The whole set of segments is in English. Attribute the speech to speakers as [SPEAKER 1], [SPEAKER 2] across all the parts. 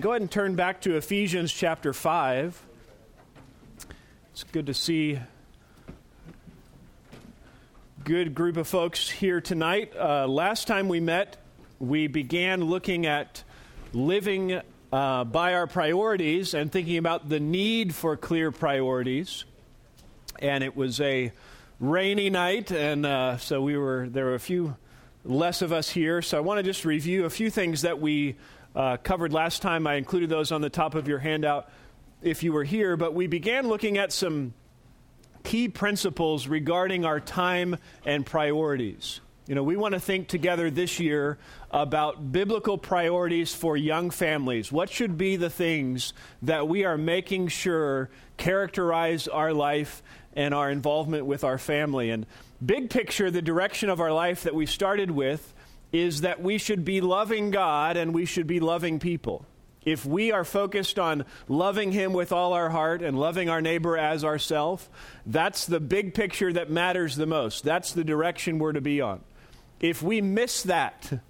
[SPEAKER 1] Go ahead and turn back to Ephesians chapter 5. It's good to see good group of folks here tonight. Uh, last time we met, we began looking at living uh, by our priorities and thinking about the need for clear priorities. And it was a rainy night, and uh, so we were there were a few less of us here. So I want to just review a few things that we uh, covered last time. I included those on the top of your handout if you were here. But we began looking at some key principles regarding our time and priorities. You know, we want to think together this year about biblical priorities for young families. What should be the things that we are making sure characterize our life and our involvement with our family? And big picture, the direction of our life that we started with is that we should be loving God and we should be loving people. If we are focused on loving Him with all our heart and loving our neighbor as ourself, that's the big picture that matters the most. That's the direction we're to be on. If we miss that,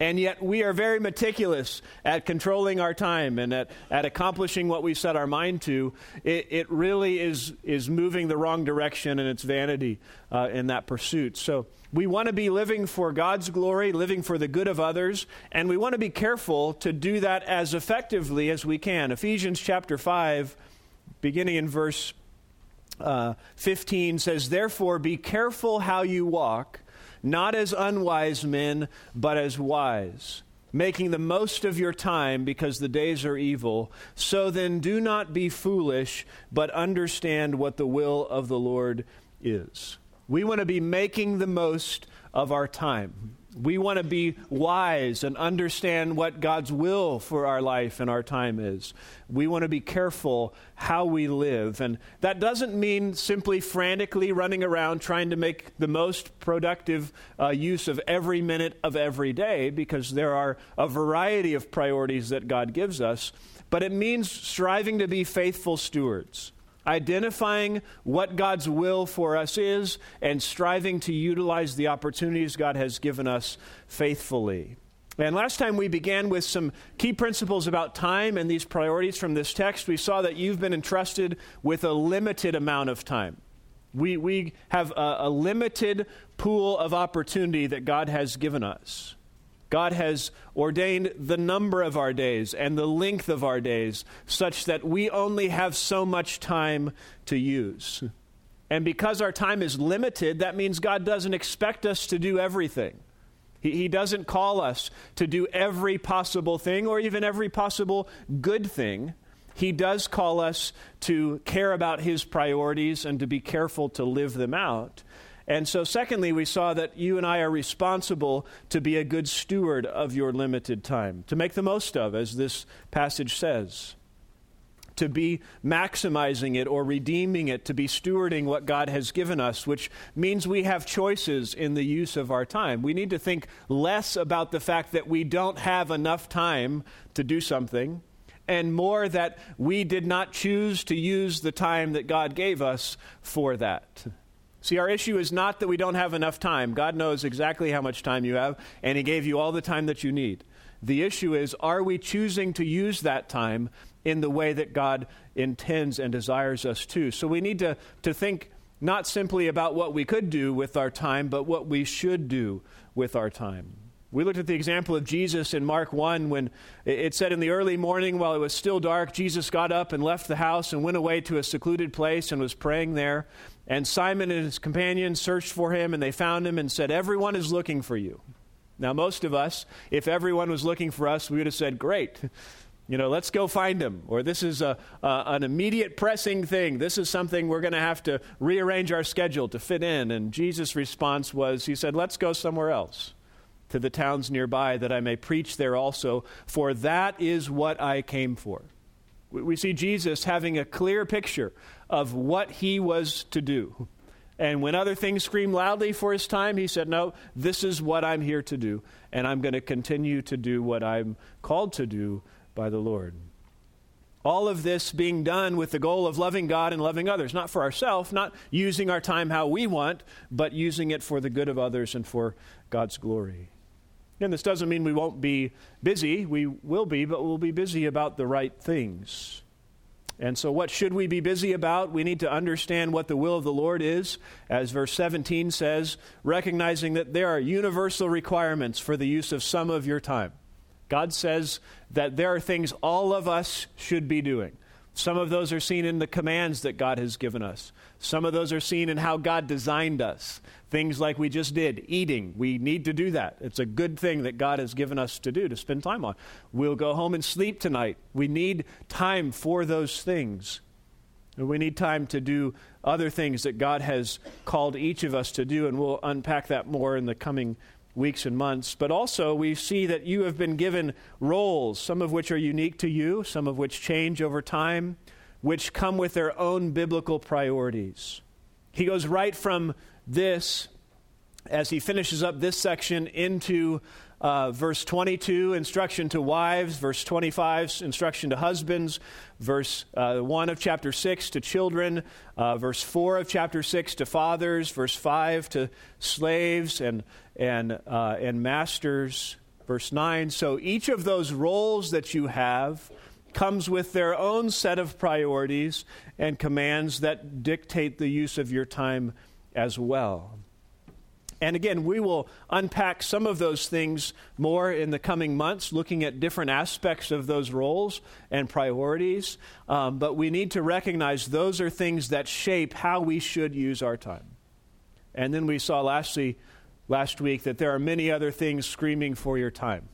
[SPEAKER 1] and yet we are very meticulous at controlling our time and at, at accomplishing what we set our mind to, it, it really is, is moving the wrong direction and it's vanity uh, in that pursuit. So we want to be living for God's glory, living for the good of others, and we want to be careful to do that as effectively as we can. Ephesians chapter 5, beginning in verse uh, 15, says, Therefore be careful how you walk not as unwise men, but as wise, making the most of your time because the days are evil. So then do not be foolish, but understand what the will of the Lord is. We want to be making the most of our time. We want to be wise and understand what God's will for our life and our time is. We want to be careful how we live. And that doesn't mean simply frantically running around trying to make the most productive uh, use of every minute of every day, because there are a variety of priorities that God gives us. But it means striving to be faithful stewards identifying what God's will for us is, and striving to utilize the opportunities God has given us faithfully. And last time we began with some key principles about time and these priorities from this text. We saw that you've been entrusted with a limited amount of time. We, we have a, a limited pool of opportunity that God has given us. God has ordained the number of our days and the length of our days such that we only have so much time to use. And because our time is limited, that means God doesn't expect us to do everything. He, he doesn't call us to do every possible thing or even every possible good thing. He does call us to care about His priorities and to be careful to live them out. And so, secondly, we saw that you and I are responsible to be a good steward of your limited time, to make the most of, as this passage says, to be maximizing it or redeeming it, to be stewarding what God has given us, which means we have choices in the use of our time. We need to think less about the fact that we don't have enough time to do something and more that we did not choose to use the time that God gave us for that. See, our issue is not that we don't have enough time. God knows exactly how much time you have, and He gave you all the time that you need. The issue is, are we choosing to use that time in the way that God intends and desires us to? So we need to, to think not simply about what we could do with our time, but what we should do with our time. We looked at the example of Jesus in Mark 1 when it said in the early morning while it was still dark, Jesus got up and left the house and went away to a secluded place and was praying there. And Simon and his companions searched for him, and they found him and said, Everyone is looking for you. Now, most of us, if everyone was looking for us, we would have said, Great. You know, let's go find him. Or this is a, uh, an immediate pressing thing. This is something we're going to have to rearrange our schedule to fit in. And Jesus' response was, He said, Let's go somewhere else, to the towns nearby, that I may preach there also, for that is what I came for. We see Jesus having a clear picture of what he was to do. And when other things screamed loudly for his time, he said, No, this is what I'm here to do, and I'm going to continue to do what I'm called to do by the Lord. All of this being done with the goal of loving God and loving others, not for ourselves, not using our time how we want, but using it for the good of others and for God's glory. And this doesn't mean we won't be busy. We will be, but we'll be busy about the right things. And so, what should we be busy about? We need to understand what the will of the Lord is, as verse 17 says, recognizing that there are universal requirements for the use of some of your time. God says that there are things all of us should be doing. Some of those are seen in the commands that God has given us. Some of those are seen in how God designed us. Things like we just did, eating. We need to do that. It's a good thing that God has given us to do, to spend time on. We'll go home and sleep tonight. We need time for those things. We need time to do other things that God has called each of us to do, and we'll unpack that more in the coming weeks and months. But also, we see that you have been given roles, some of which are unique to you, some of which change over time, which come with their own biblical priorities. He goes right from this, as he finishes up this section, into uh, verse 22, instruction to wives. Verse 25, instruction to husbands. Verse uh, 1 of chapter 6 to children. Uh, verse 4 of chapter 6 to fathers. Verse 5 to slaves and, and, uh, and masters. Verse 9. So each of those roles that you have comes with their own set of priorities and commands that dictate the use of your time as well. And again, we will unpack some of those things more in the coming months, looking at different aspects of those roles and priorities. Um, but we need to recognize those are things that shape how we should use our time. And then we saw lastly, last week that there are many other things screaming for your time.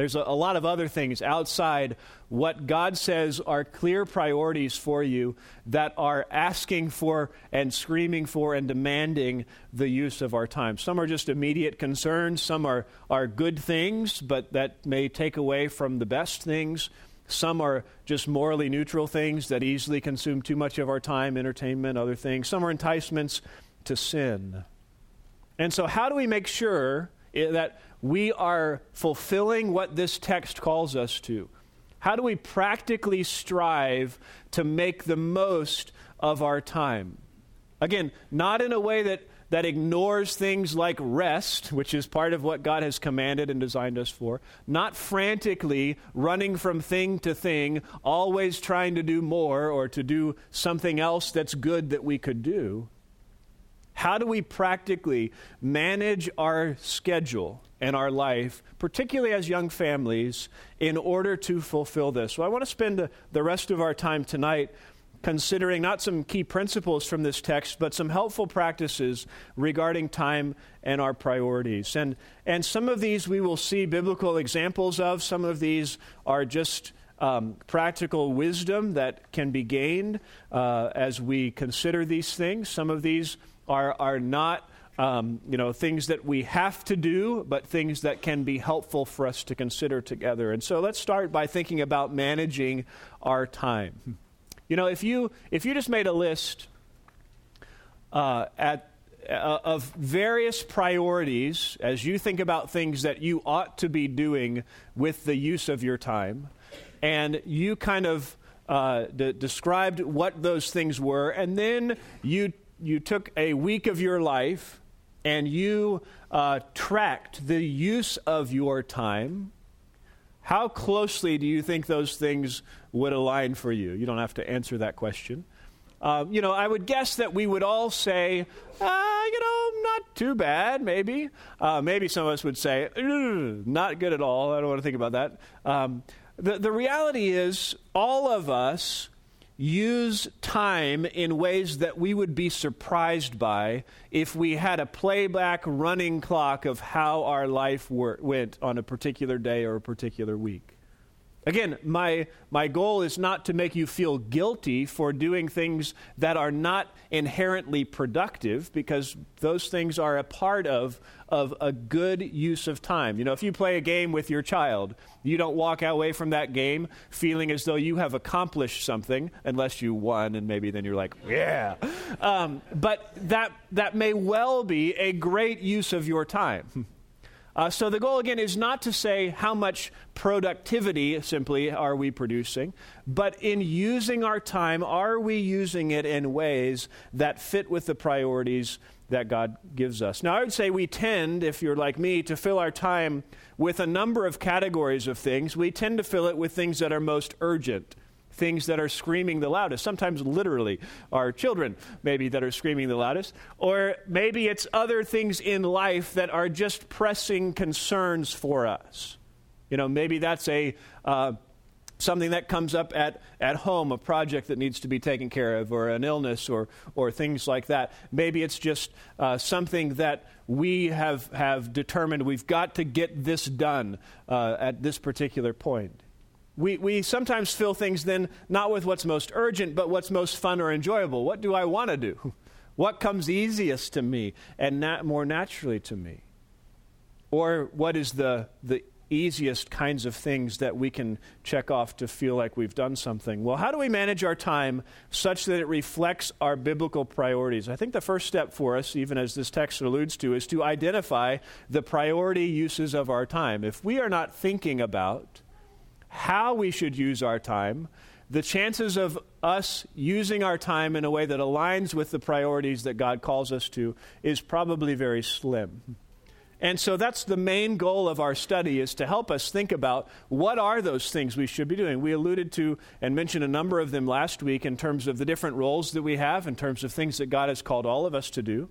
[SPEAKER 1] There's a, a, lot of other things outside what God says are clear priorities for you that are asking for and screaming for and demanding the use of our time. Some are just immediate concerns, some are, are good things, but that may take away from the best things. Some are just morally neutral things that easily consume too much of our time, entertainment, other things. Some are enticements to sin. And so, how do we make sure that we are fulfilling what this text calls us to? How do we practically strive to make the most of our time? Again, not in a way that, that ignores things like rest, which is part of what God has commanded and designed us for, not frantically running from thing to thing, always trying to do more or to do something else that's good that we could do. How do we practically manage our schedule and our life, particularly as young families, in order to fulfill this? So I want to spend the rest of our time tonight considering not some key principles from this text, but some helpful practices regarding time and our priorities. And, and some of these we will see biblical examples of, some of these are just. Um, practical wisdom that can be gained uh, as we consider these things. Some of these are, are not um, you know, things that we have to do, but things that can be helpful for us to consider together. And so let's start by thinking about managing our time. You know, if you if you just made a list uh, at uh, of various priorities as you think about things that you ought to be doing with the use of your time, and you kind of uh, de- described what those things were, and then you you took a week of your life and you uh, tracked the use of your time, how closely do you think those things would align for you? You don't have to answer that question. Uh, you know, I would guess that we would all say, uh, you know, not too bad, maybe. Uh, maybe some of us would say, not good at all. I don't want to think about that. Um, the, the reality is, all of us use time in ways that we would be surprised by if we had a playback running clock of how our life went on a particular day or a particular week. Again, my, my goal is not to make you feel guilty for doing things that are not inherently productive, because those things are a part of, of a good use of time. You know, if you play a game with your child, you don't walk away from that game feeling as though you have accomplished something, unless you won, and maybe then you're like, yeah. Um, but that, that may well be a great use of your time. Uh, so the goal again is not to say how much productivity simply are we producing, but in using our time, are we using it in ways that fit with the priorities that God gives us? Now, I would say we tend, if you're like me, to fill our time with a number of categories of things. We tend to fill it with things that are most urgent things that are screaming the loudest. Sometimes, literally, our children, maybe, that are screaming the loudest. Or maybe it's other things in life that are just pressing concerns for us. You know, maybe that's a. Uh, something that comes up at, at home, a project that needs to be taken care of, or an illness, or, or things like that. Maybe it's just uh, something that we have, have determined we've got to get this done uh, at this particular point. We, we sometimes fill things then not with what's most urgent, but what's most fun or enjoyable. What do I want to do? What comes easiest to me and nat- more naturally to me? Or what is the, the easiest kinds of things that we can check off to feel like we've done something? Well, how do we manage our time such that it reflects our biblical priorities? I think the first step for us, even as this text alludes to, is to identify the priority uses of our time. If we are not thinking about how we should use our time, the chances of us using our time in a way that aligns with the priorities that God calls us to is probably very slim. And so that's the main goal of our study is to help us think about what are those things we should be doing. We alluded to and mentioned a number of them last week in terms of the different roles that we have, in terms of things that God has called all of us to do.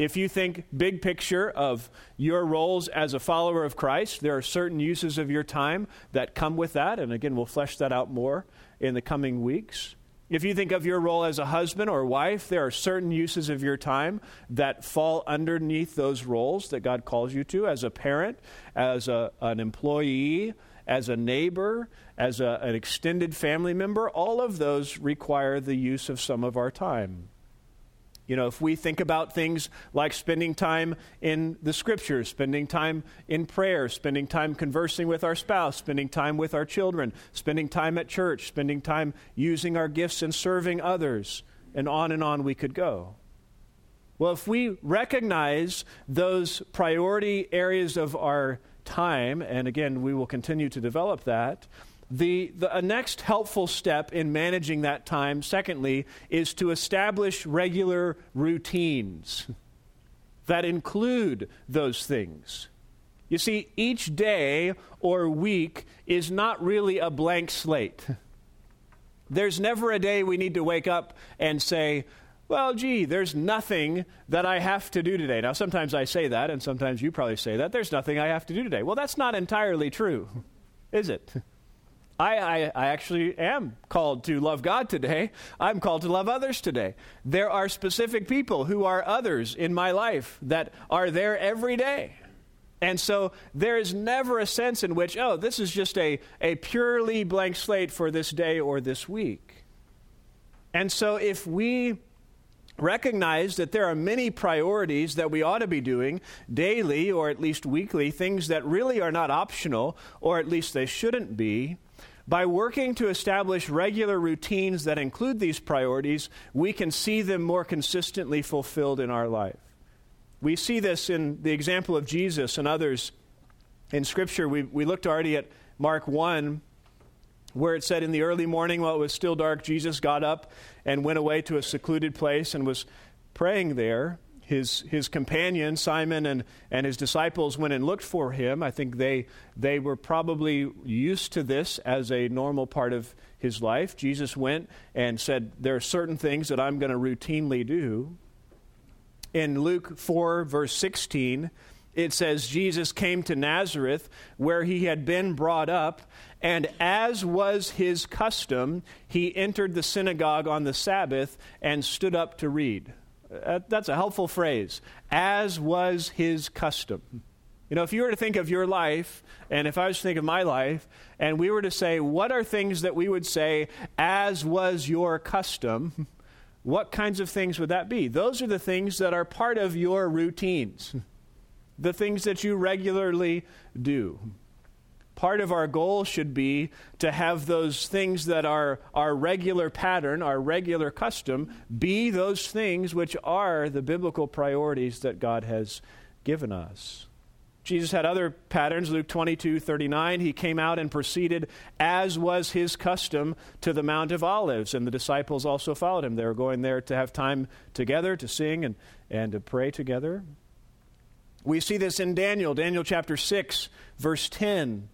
[SPEAKER 1] If you think big picture of your roles as a follower of Christ, there are certain uses of your time that come with that. And again, we'll flesh that out more in the coming weeks. If you think of your role as a husband or wife, there are certain uses of your time that fall underneath those roles that God calls you to as a parent, as a, an employee, as a neighbor, as a, an extended family member. All of those require the use of some of our time. You know, if we think about things like spending time in the scriptures, spending time in prayer, spending time conversing with our spouse, spending time with our children, spending time at church, spending time using our gifts and serving others, and on and on we could go. Well, if we recognize those priority areas of our time, and again, we will continue to develop that, the, the next helpful step in managing that time, secondly, is to establish regular routines that include those things. You see, each day or week is not really a blank slate. There's never a day we need to wake up and say, well, gee, there's nothing that I have to do today. Now, sometimes I say that, and sometimes you probably say that. There's nothing I have to do today. Well, that's not entirely true, is it? I, I, I, actually am called to love God today. I'm called to love others today. There are specific people who are others in my life that are there every day. And so there is never a sense in which, oh, this is just a, a purely blank slate for this day or this week. And so if we recognize that there are many priorities that we ought to be doing daily or at least weekly, things that really are not optional, or at least they shouldn't be, by working to establish regular routines that include these priorities, we can see them more consistently fulfilled in our life. We see this in the example of Jesus and others in Scripture. We, we looked already at Mark 1, where it said, In the early morning, while it was still dark, Jesus got up and went away to a secluded place and was praying there his, his companion, Simon, and, and his disciples went and looked for him. I think they, they were probably used to this as a normal part of his life. Jesus went and said, There are certain things that I'm going to routinely do. In Luke 4, verse 16, it says, Jesus came to Nazareth, where he had been brought up, and as was his custom, he entered the synagogue on the Sabbath and stood up to read. Uh, that's a helpful phrase. As was his custom. You know, if you were to think of your life, and if I was to think of my life, and we were to say, what are things that we would say, as was your custom, what kinds of things would that be? Those are the things that are part of your routines, the things that you regularly do part of our goal should be to have those things that are our regular pattern, our regular custom, be those things which are the biblical priorities that God has given us. Jesus had other patterns. Luke 22 39, he came out and proceeded, as was his custom, to the Mount of Olives, and the disciples also followed him. They were going there to have time together, to sing and, and to pray together. We see this in Daniel, Daniel chapter 6, verse 10.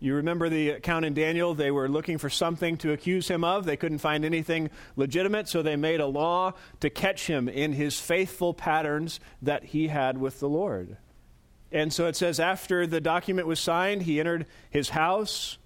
[SPEAKER 1] You remember the account in Daniel? They were looking for something to accuse him of. They couldn't find anything legitimate, so they made a law to catch him in his faithful patterns that he had with the Lord. And so it says, after the document was signed, he entered his house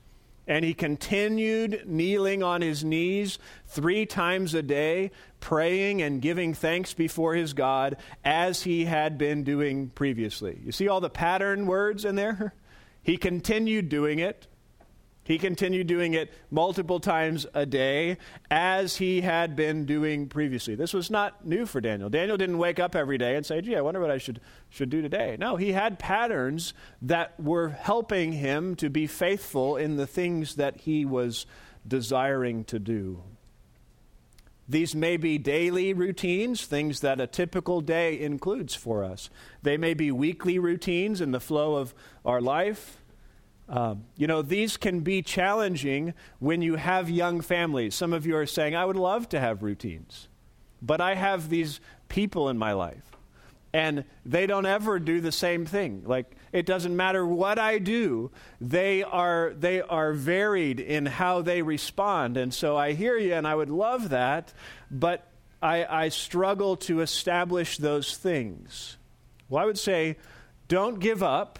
[SPEAKER 1] and he continued kneeling on his knees three times a day, praying and giving thanks before his God as he had been doing previously. You see all the pattern words in there? He continued doing it. He continued doing it multiple times a day as he had been doing previously. This was not new for Daniel. Daniel didn't wake up every day and say, gee, I wonder what I should, should do today. No, he had patterns that were helping him to be faithful in the things that he was desiring to do. These may be daily routines, things that a typical day includes for us. They may be weekly routines in the flow of our life. Um, you know, these can be challenging when you have young families. Some of you are saying, I would love to have routines, but I have these people in my life, and they don't ever do the same thing. Like, it doesn't matter what I do, they are, they are varied in how they respond. And so I hear you, and I would love that, but I, I struggle to establish those things. Well, I would say, don't give up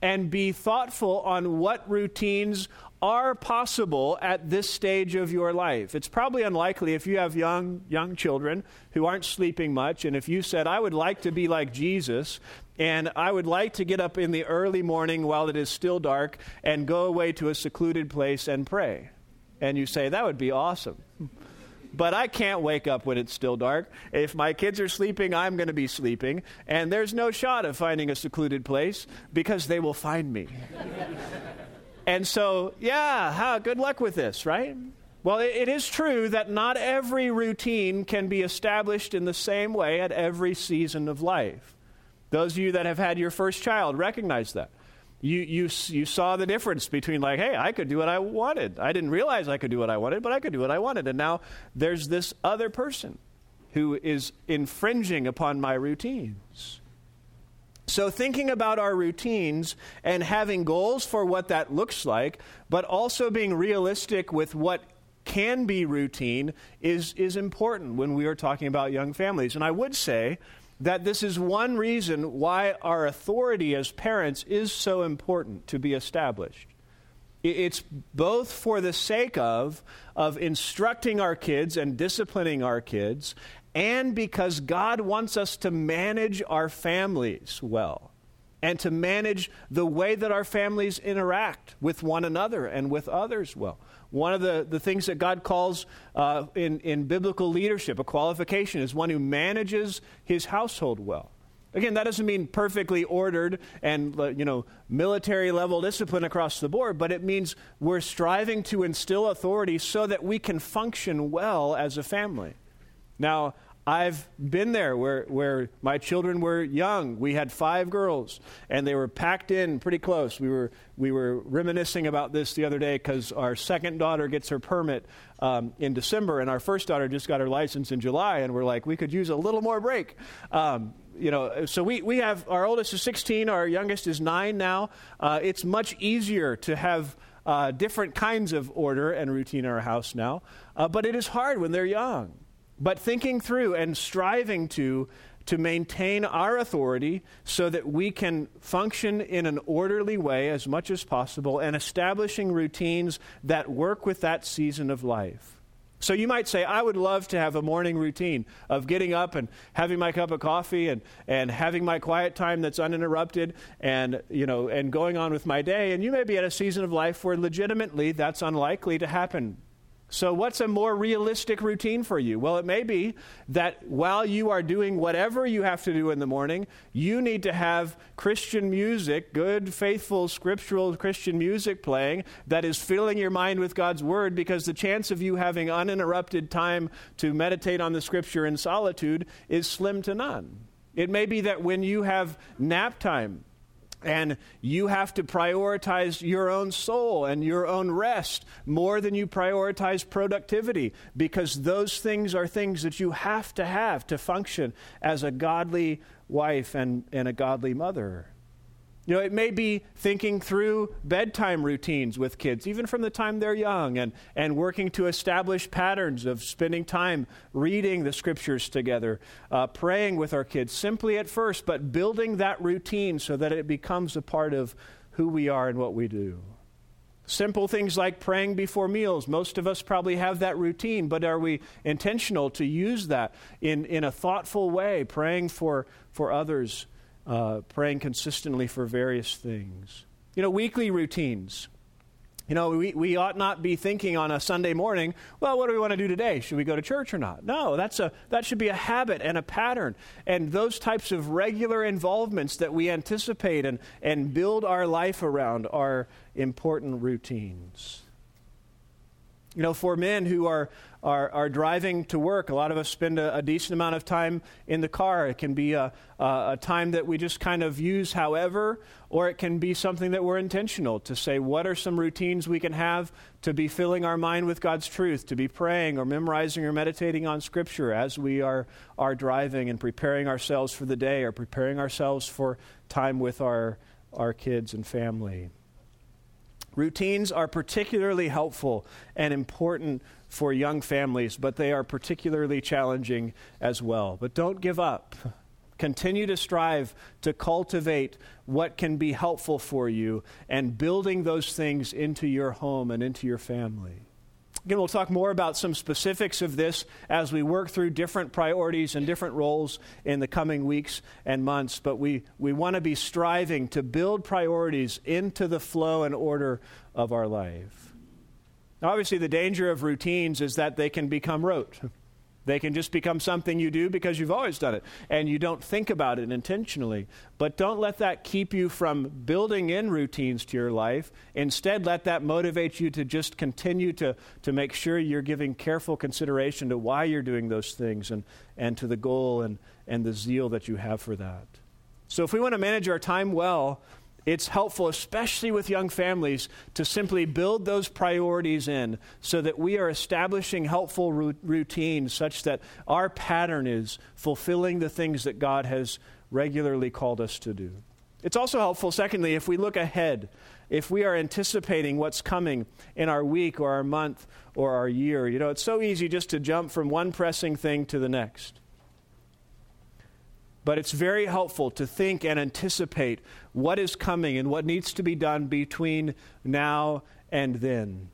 [SPEAKER 1] and be thoughtful on what routines are possible at this stage of your life. It's probably unlikely if you have young young children who aren't sleeping much and if you said I would like to be like Jesus and I would like to get up in the early morning while it is still dark and go away to a secluded place and pray. And you say that would be awesome. But I can't wake up when it's still dark. If my kids are sleeping, I'm going to be sleeping. And there's no shot of finding a secluded place because they will find me. And so, yeah, how, good luck with this, right? Well, it, it is true that not every routine can be established in the same way at every season of life. Those of you that have had your first child recognize that. You, you, you saw the difference between, like, hey, I could do what I wanted. I didn't realize I could do what I wanted, but I could do what I wanted. And now there's this other person who is infringing upon my routines. So, thinking about our routines and having goals for what that looks like, but also being realistic with what can be routine is, is important when we are talking about young families. And I would say that this is one reason why our authority as parents is so important to be established. It's both for the sake of, of instructing our kids and disciplining our kids, and because God wants us to manage our families well and to manage the way that our families interact with one another and with others well. One of the, the things that God calls uh, in, in biblical leadership, a qualification, is one who manages his household well. Again, that doesn't mean perfectly ordered and uh, you know military level discipline across the board, but it means we're striving to instill authority so that we can function well as a family. Now, I've been there where, where my children were young. We had five girls, and they were packed in pretty close. We were, we were reminiscing about this the other day because our second daughter gets her permit um, in December, and our first daughter just got her license in July, and we're like, we could use a little more break. Um, you know, so we, we have our oldest is 16, our youngest is nine now. Uh, it's much easier to have uh, different kinds of order and routine in our house now, uh, but it is hard when they're young. But thinking through and striving to to maintain our authority so that we can function in an orderly way as much as possible and establishing routines that work with that season of life. So you might say, I would love to have a morning routine of getting up and having my cup of coffee and, and having my quiet time that's uninterrupted and, you know, and going on with my day. And you may be at a season of life where legitimately that's unlikely to happen so, what's a more realistic routine for you? Well, it may be that while you are doing whatever you have to do in the morning, you need to have Christian music, good, faithful, scriptural Christian music playing that is filling your mind with God's Word because the chance of you having uninterrupted time to meditate on the Scripture in solitude is slim to none. It may be that when you have nap time, And you have to prioritize your own soul and your own rest more than you prioritize productivity because those things are things that you have to have to function as a godly wife and, and a godly mother. You know, it may be thinking through bedtime routines with kids, even from the time they're young, and, and working to establish patterns of spending time reading the scriptures together, uh, praying with our kids, simply at first, but building that routine so that it becomes a part of who we are and what we do. Simple things like praying before meals. Most of us probably have that routine, but are we intentional to use that in, in a thoughtful way, praying for, for others? Uh, praying consistently for various things. You know, weekly routines. You know, we, we ought not be thinking on a Sunday morning, well, what do we want to do today? Should we go to church or not? No, that's a, that should be a habit and a pattern. And those types of regular involvements that we anticipate and, and build our life around are important routines. You know, for men who are are, are driving to work. A lot of us spend a, a decent amount of time in the car. It can be a, a, a, time that we just kind of use however, or it can be something that we're intentional to say, what are some routines we can have to be filling our mind with God's truth, to be praying or memorizing or meditating on Scripture as we are, are driving and preparing ourselves for the day or preparing ourselves for time with our, our kids and family. Routines are particularly helpful and important for young families, but they are particularly challenging as well. But don't give up. Continue to strive to cultivate what can be helpful for you and building those things into your home and into your family. Again, we'll talk more about some specifics of this as we work through different priorities and different roles in the coming weeks and months. But we, we want to be striving to build priorities into the flow and order of our life. Now, obviously, the danger of routines is that they can become rote. They can just become something you do because you've always done it and you don't think about it intentionally. But don't let that keep you from building in routines to your life. Instead, let that motivate you to just continue to, to make sure you're giving careful consideration to why you're doing those things and, and to the goal and, and the zeal that you have for that. So, if we want to manage our time well, it's helpful, especially with young families, to simply build those priorities in so that we are establishing helpful routines such that our pattern is fulfilling the things that God has regularly called us to do. It's also helpful, secondly, if we look ahead, if we are anticipating what's coming in our week or our month or our year. You know, it's so easy just to jump from one pressing thing to the next. But it's very helpful to think and anticipate what is coming and what needs to be done between now and then.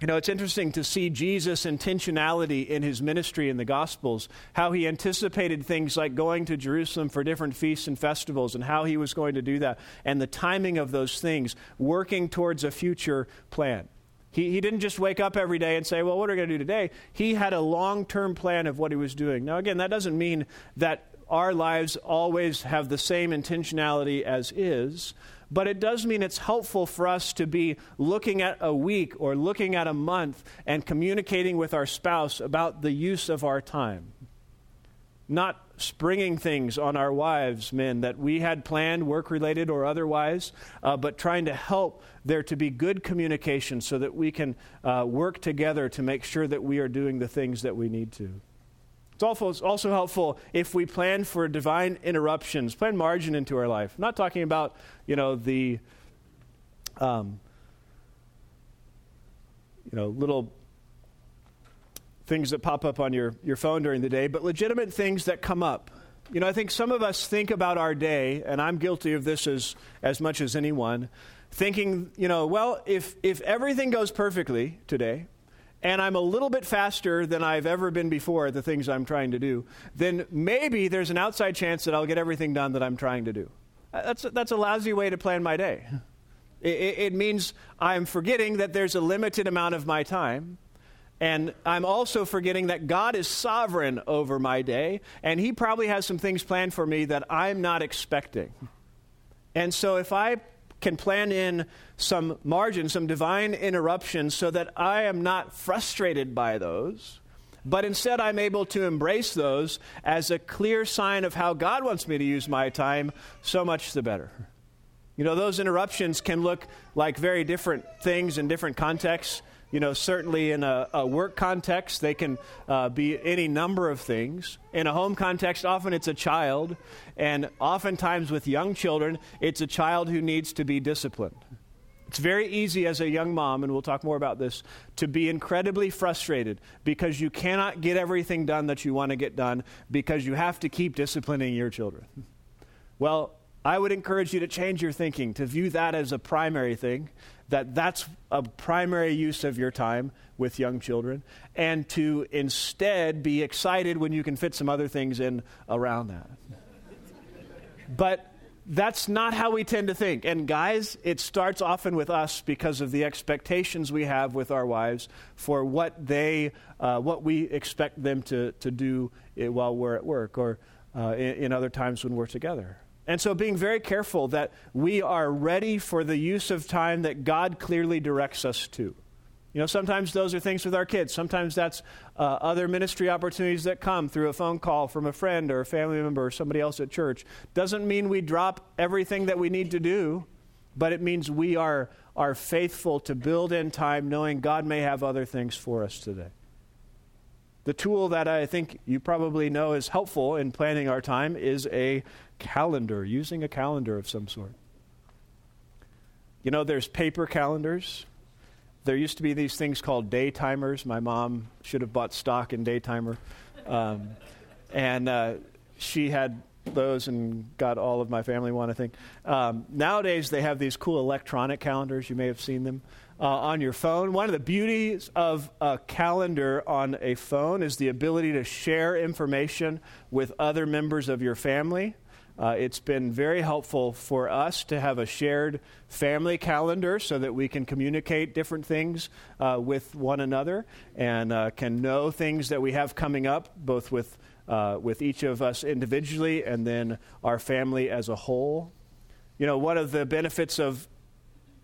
[SPEAKER 1] You know, it's interesting to see Jesus' intentionality in his ministry in the Gospels, how he anticipated things like going to Jerusalem for different feasts and festivals, and how he was going to do that, and the timing of those things, working towards a future plan. He, he didn't just wake up every day and say, Well, what are we going to do today? He had a long term plan of what he was doing. Now, again, that doesn't mean that our lives always have the same intentionality as is, but it does mean it's helpful for us to be looking at a week or looking at a month and communicating with our spouse about the use of our time. Not springing things on our wives, men, that we had planned, work related or otherwise, uh, but trying to help there to be good communication so that we can uh, work together to make sure that we are doing the things that we need to. It's also helpful if we plan for divine interruptions, plan margin into our life. I'm not talking about, you know, the, um, you know, little things that pop up on your, your phone during the day, but legitimate things that come up. You know, I think some of us think about our day, and I'm guilty of this as, as much as anyone, thinking, you know, well, if, if everything goes perfectly today, and I'm a little bit faster than I've ever been before at the things I'm trying to do, then maybe there's an outside chance that I'll get everything done that I'm trying to do. Uh, that's a, that's a lousy way to plan my day. It, it means I'm forgetting that there's a limited amount of my time. And I'm also forgetting that God is sovereign over my day, and He probably has some things planned for me that I'm not expecting. And so if I can plan in some margin, some divine interruptions, so that I am not frustrated by those, but instead I'm able to embrace those as a clear sign of how God wants me to use my time, so much the better. You know, those interruptions can look like very different things in different contexts. You know, certainly in a, a work context, they can uh, be any number of things. In a home context, often it's a child. And oftentimes with young children, it's a child who needs to be disciplined. It's very easy as a young mom, and we'll talk more about this, to be incredibly frustrated because you cannot get everything done that you want to get done because you have to keep disciplining your children. Well, I would encourage you to change your thinking, to view that as a primary thing, that that's a primary use of your time with young children, and to instead be excited when you can fit some other things in around that. but that's not how we tend to think. And guys, it starts often with us because of the expectations we have with our wives for what they, uh, what we expect them to, to do while we're at work or uh, in, in other times when we're together. And so, being very careful that we are ready for the use of time that God clearly directs us to. You know, sometimes those are things with our kids. Sometimes that's uh, other ministry opportunities that come through a phone call from a friend or a family member or somebody else at church. Doesn't mean we drop everything that we need to do, but it means we are, are faithful to build in time knowing God may have other things for us today. The tool that I think you probably know is helpful in planning our time is a calendar, using a calendar of some sort. You know, there's paper calendars. There used to be these things called day timers. My mom should have bought stock in Daytimer. Um, and uh, she had those and got all of my family one, I think. Um, nowadays, they have these cool electronic calendars. You may have seen them uh, on your phone. One of the beauties of a calendar on a phone is the ability to share information with other members of your family. Uh, it's been very helpful for us to have a shared family calendar so that we can communicate different things uh, with one another and uh, can know things that we have coming up, both with, uh, with each of us individually and then our family as a whole. You know, one of the benefits of,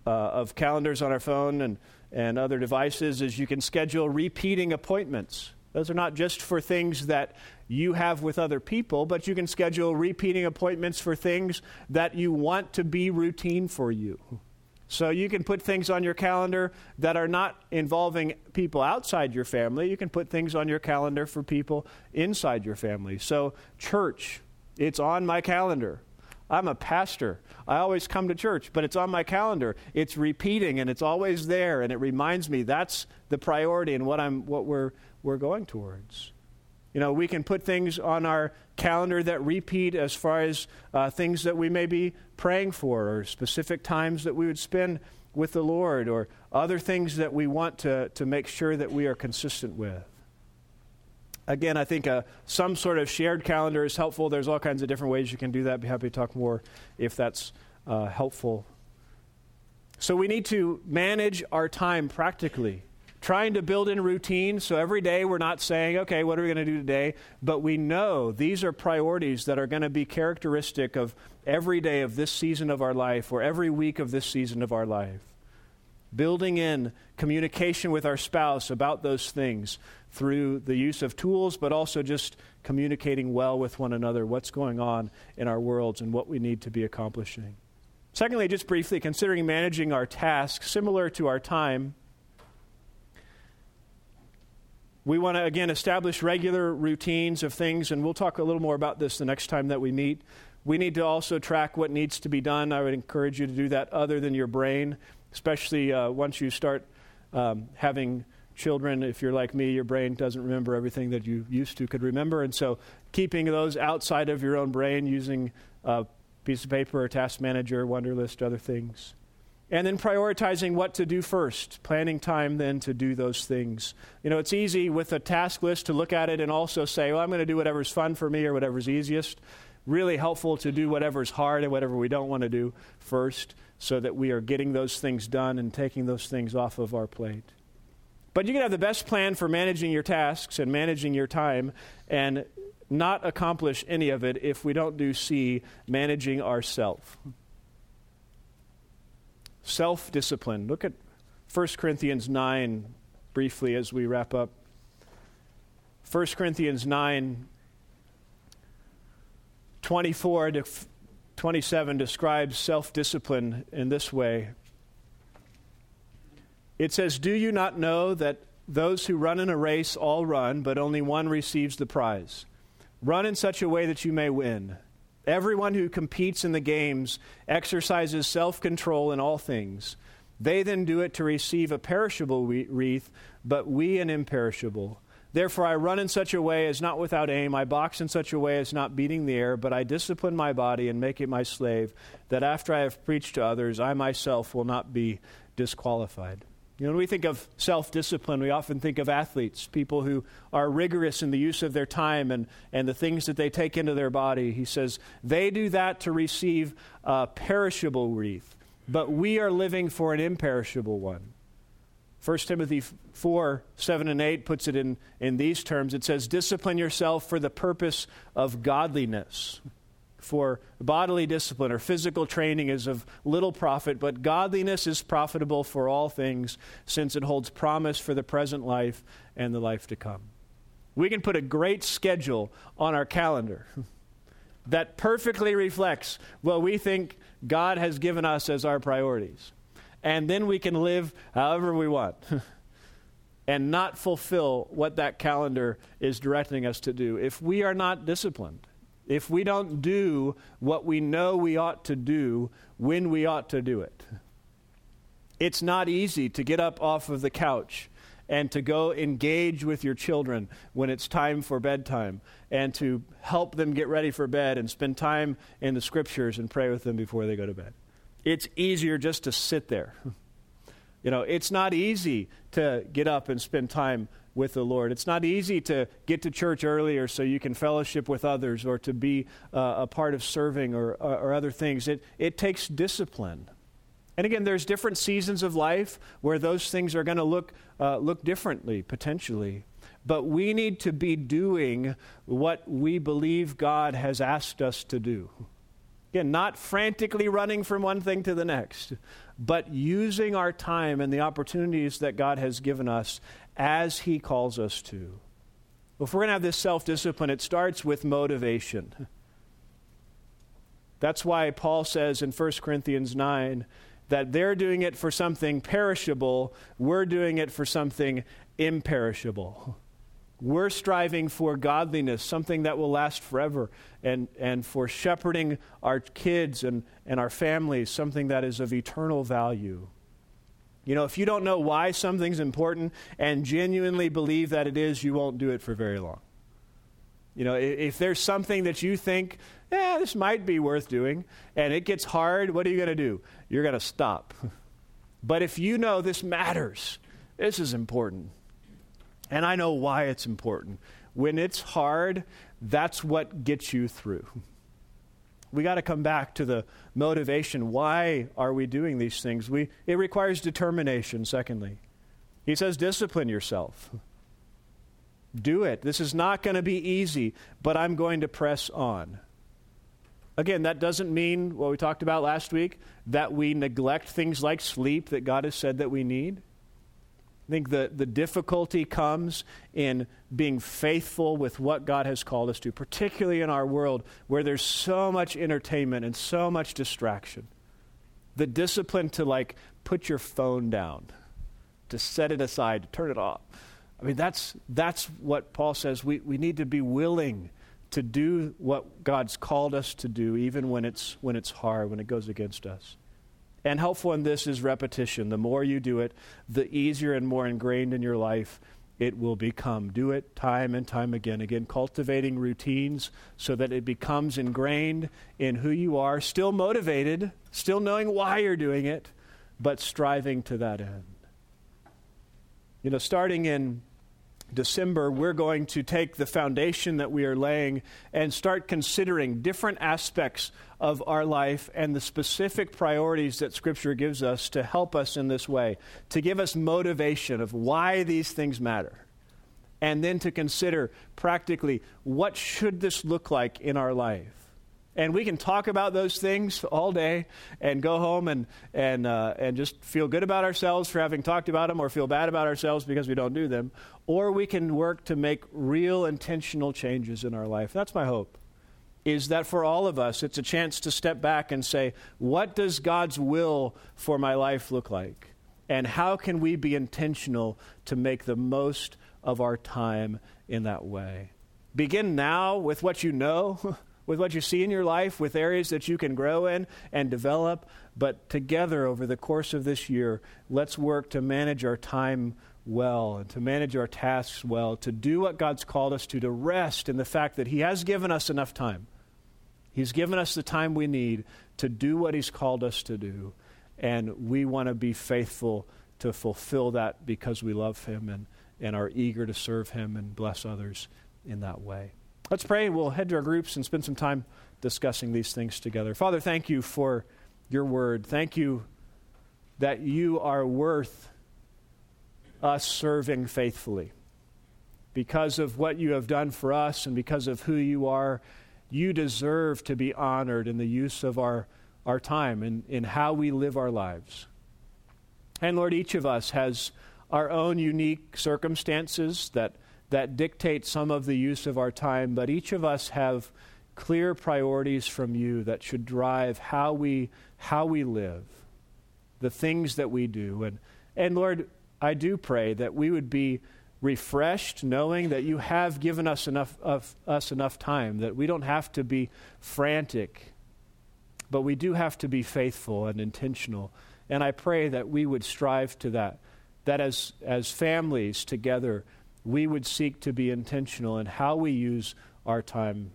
[SPEAKER 1] uh, of calendars on our phone and, and other devices is you can schedule repeating appointments. Those are not just for things that you have with other people, but you can schedule repeating appointments for things that you want to be routine for you. So you can put things on your calendar that are not involving people outside your family. You can put things on your calendar for people inside your family. So, church, it's on my calendar. I'm a pastor. I always come to church, but it's on my calendar. It's repeating and it's always there and it reminds me that's the priority and what I'm what we're we're going towards. You know, we can put things on our calendar that repeat as far as uh, things that we may be praying for, or specific times that we would spend with the Lord, or other things that we want to, to make sure that we are consistent with. Again, I think uh, some sort of shared calendar is helpful. There's all kinds of different ways you can do that. I'd be happy to talk more if that's uh, helpful. So we need to manage our time practically trying to build in routine. So every day we're not saying, okay, what are we going to do today? But we know these are priorities that are going to be characteristic of every day of this season of our life or every week of this season of our life. Building in communication with our spouse about those things through the use of tools, but also just communicating well with one another what's going on in our worlds and what we need to be accomplishing. Secondly, just briefly, considering managing our tasks similar to our time we want to, again, establish regular routines of things, and we'll talk a little more about this the next time that we meet. We need to also track what needs to be done. I would encourage you to do that other than your brain, especially uh, once you start um, having children. If you're like me, your brain doesn't remember everything that you used to could remember. And so keeping those outside of your own brain using a piece of paper, a task manager, Wunderlist, other things. And then prioritizing what to do first, planning time then to do those things. You know, it's easy with a task list to look at it and also say, well, I'm going to do whatever's fun for me or whatever's easiest. Really helpful to do whatever's hard and whatever we don't want to do first so that we are getting those things done and taking those things off of our plate. But you can have the best plan for managing your tasks and managing your time and not accomplish any of it if we don't do C, managing ourself self discipline. Look at 1 Corinthians 9 briefly as we wrap up. 1 Corinthians 9 24 to 27 describes self discipline in this way it says, Do you not know that those who run in a race all run, but only one receives the prize? Run in such a way that you may win. Everyone who competes in the games exercises self control in all things. They then do it to receive a perishable wreath, but we an imperishable. Therefore, I run in such a way as not without aim. I box in such a way as not beating the air, but I discipline my body and make it my slave, that after I have preached to others, I myself will not be disqualified. You know, when we think of self discipline, we often think of athletes, people who are rigorous in the use of their time and, and the things that they take into their body. He says they do that to receive a perishable wreath, but we are living for an imperishable one. 1 Timothy 4 7 and 8 puts it in, in these terms it says, Discipline yourself for the purpose of godliness for bodily discipline or physical training is of little profit, but godliness is profitable for all things, since it holds promise for the present life and the life to come. We can put a great schedule on our calendar that perfectly reflects what we think God has given us as our priorities. And then we can live however we want. and not fulfill what that calendar is directing us to do if we are not disciplined if we don't do what we know we ought to do when we ought to do it. It's not easy to get up off of the couch and to go engage with your children when it's time for bedtime and to help them get ready for bed and spend time in the scriptures and pray with them before they go to bed. It's easier just to sit there. You know, it's not easy to get up and spend time with the Lord. It's not easy to get to church earlier so you can fellowship with others or to be uh, a part of serving or, or, or other things. It, it takes discipline. And again, there's different seasons of life where those things are going to look, uh, look differently, potentially. But we need to be doing what we believe God has asked us to do. Again, not frantically running from one thing to the next, but using our time and the opportunities that God has given us as He calls us to. If we're going to have this self discipline, it starts with motivation. That's why Paul says in 1 Corinthians 9 that they're doing it for something perishable, we're doing it for something imperishable. We're striving for godliness, something that will last forever, and, and for shepherding our kids and, and our families, something that is of eternal value. You know, if you don't know why something's important and genuinely believe that it is, you won't do it for very long. You know, if, if there's something that you think, yeah, this might be worth doing, and it gets hard, what are you going to do? You're going to stop. but if you know this matters, this is important, and I know why it's important, when it's hard, that's what gets you through we got to come back to the motivation. Why are we doing these things? We, it requires determination, secondly. He says, discipline yourself. Do it. This is not going to be easy, but I'm going to press on. Again, that doesn't mean what we talked about last week that we neglect things like sleep that God has said that we need. I think the, the difficulty comes in being faithful with what God has called us to, particularly in our world where there's so much entertainment and so much distraction. The discipline to, like, put your phone down, to set it aside, to turn it off. I mean, that's, that's what Paul says. We, we need to be willing to do what God's called us to do, even when it's, when it's hard, when it goes against us. And helpful in this is repetition. The more you do it, the easier and more ingrained in your life it will become. Do it time and time again. Again, cultivating routines so that it becomes ingrained in who you are, still motivated, still knowing why you're doing it, but striving to that end. You know, starting in December, we're going to take the foundation that we are laying and start considering different aspects of our life and the specific priorities that Scripture gives us to help us in this way, to give us motivation of why these things matter, and then to consider practically what should this look like in our life. And we can talk about those things all day and go home and, and, uh, and just feel good about ourselves for having talked about them or feel bad about ourselves because we don't do them. Or we can work to make real intentional changes in our life. That's my hope. is that for all of us, it's a chance to step back and say, what does God's will for my life look like? And how can we be intentional to make the most of our time in that way? Begin now with what you know, with what you see in your life, with areas that you can grow in and develop. But together over the course of this year, let's work to manage our time well and to manage our tasks well, to do what God's called us to, to rest in the fact that He has given us enough time He's given us the time we need to do what He's called us to do. And we want to be faithful to fulfill that because we love Him and, and are eager to serve Him and bless others in that way. Let's pray. We'll head to our groups and spend some time discussing these things together. Father, thank you for your word. Thank you that you are worth us serving faithfully because of what you have done for us and because of who you are you deserve to be honored in the use of our, our time and in how we live our lives. And Lord, each of us has our own unique circumstances that, that dictate some of the use of our time, but each of us have clear priorities from you that should drive how we, how we live, the things that we do. And, and Lord, I do pray that we would be refreshed knowing that you have given us enough of us enough time that we don't have to be frantic but we do have to be faithful and intentional and i pray that we would strive to that that as as families together we would seek to be intentional in how we use our time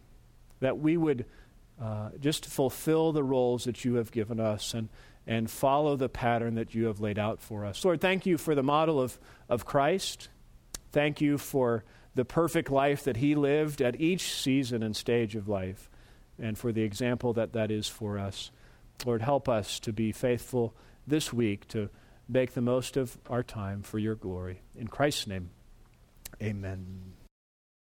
[SPEAKER 1] that we would uh, just fulfill the roles that you have given us and and follow the pattern that you have laid out for us lord thank you for the model of of christ Thank you for the perfect life that he lived at each season and stage of life, and for the example that that is for us. Lord, help us to be faithful this week to make the most of our time for your glory. In Christ's name, amen.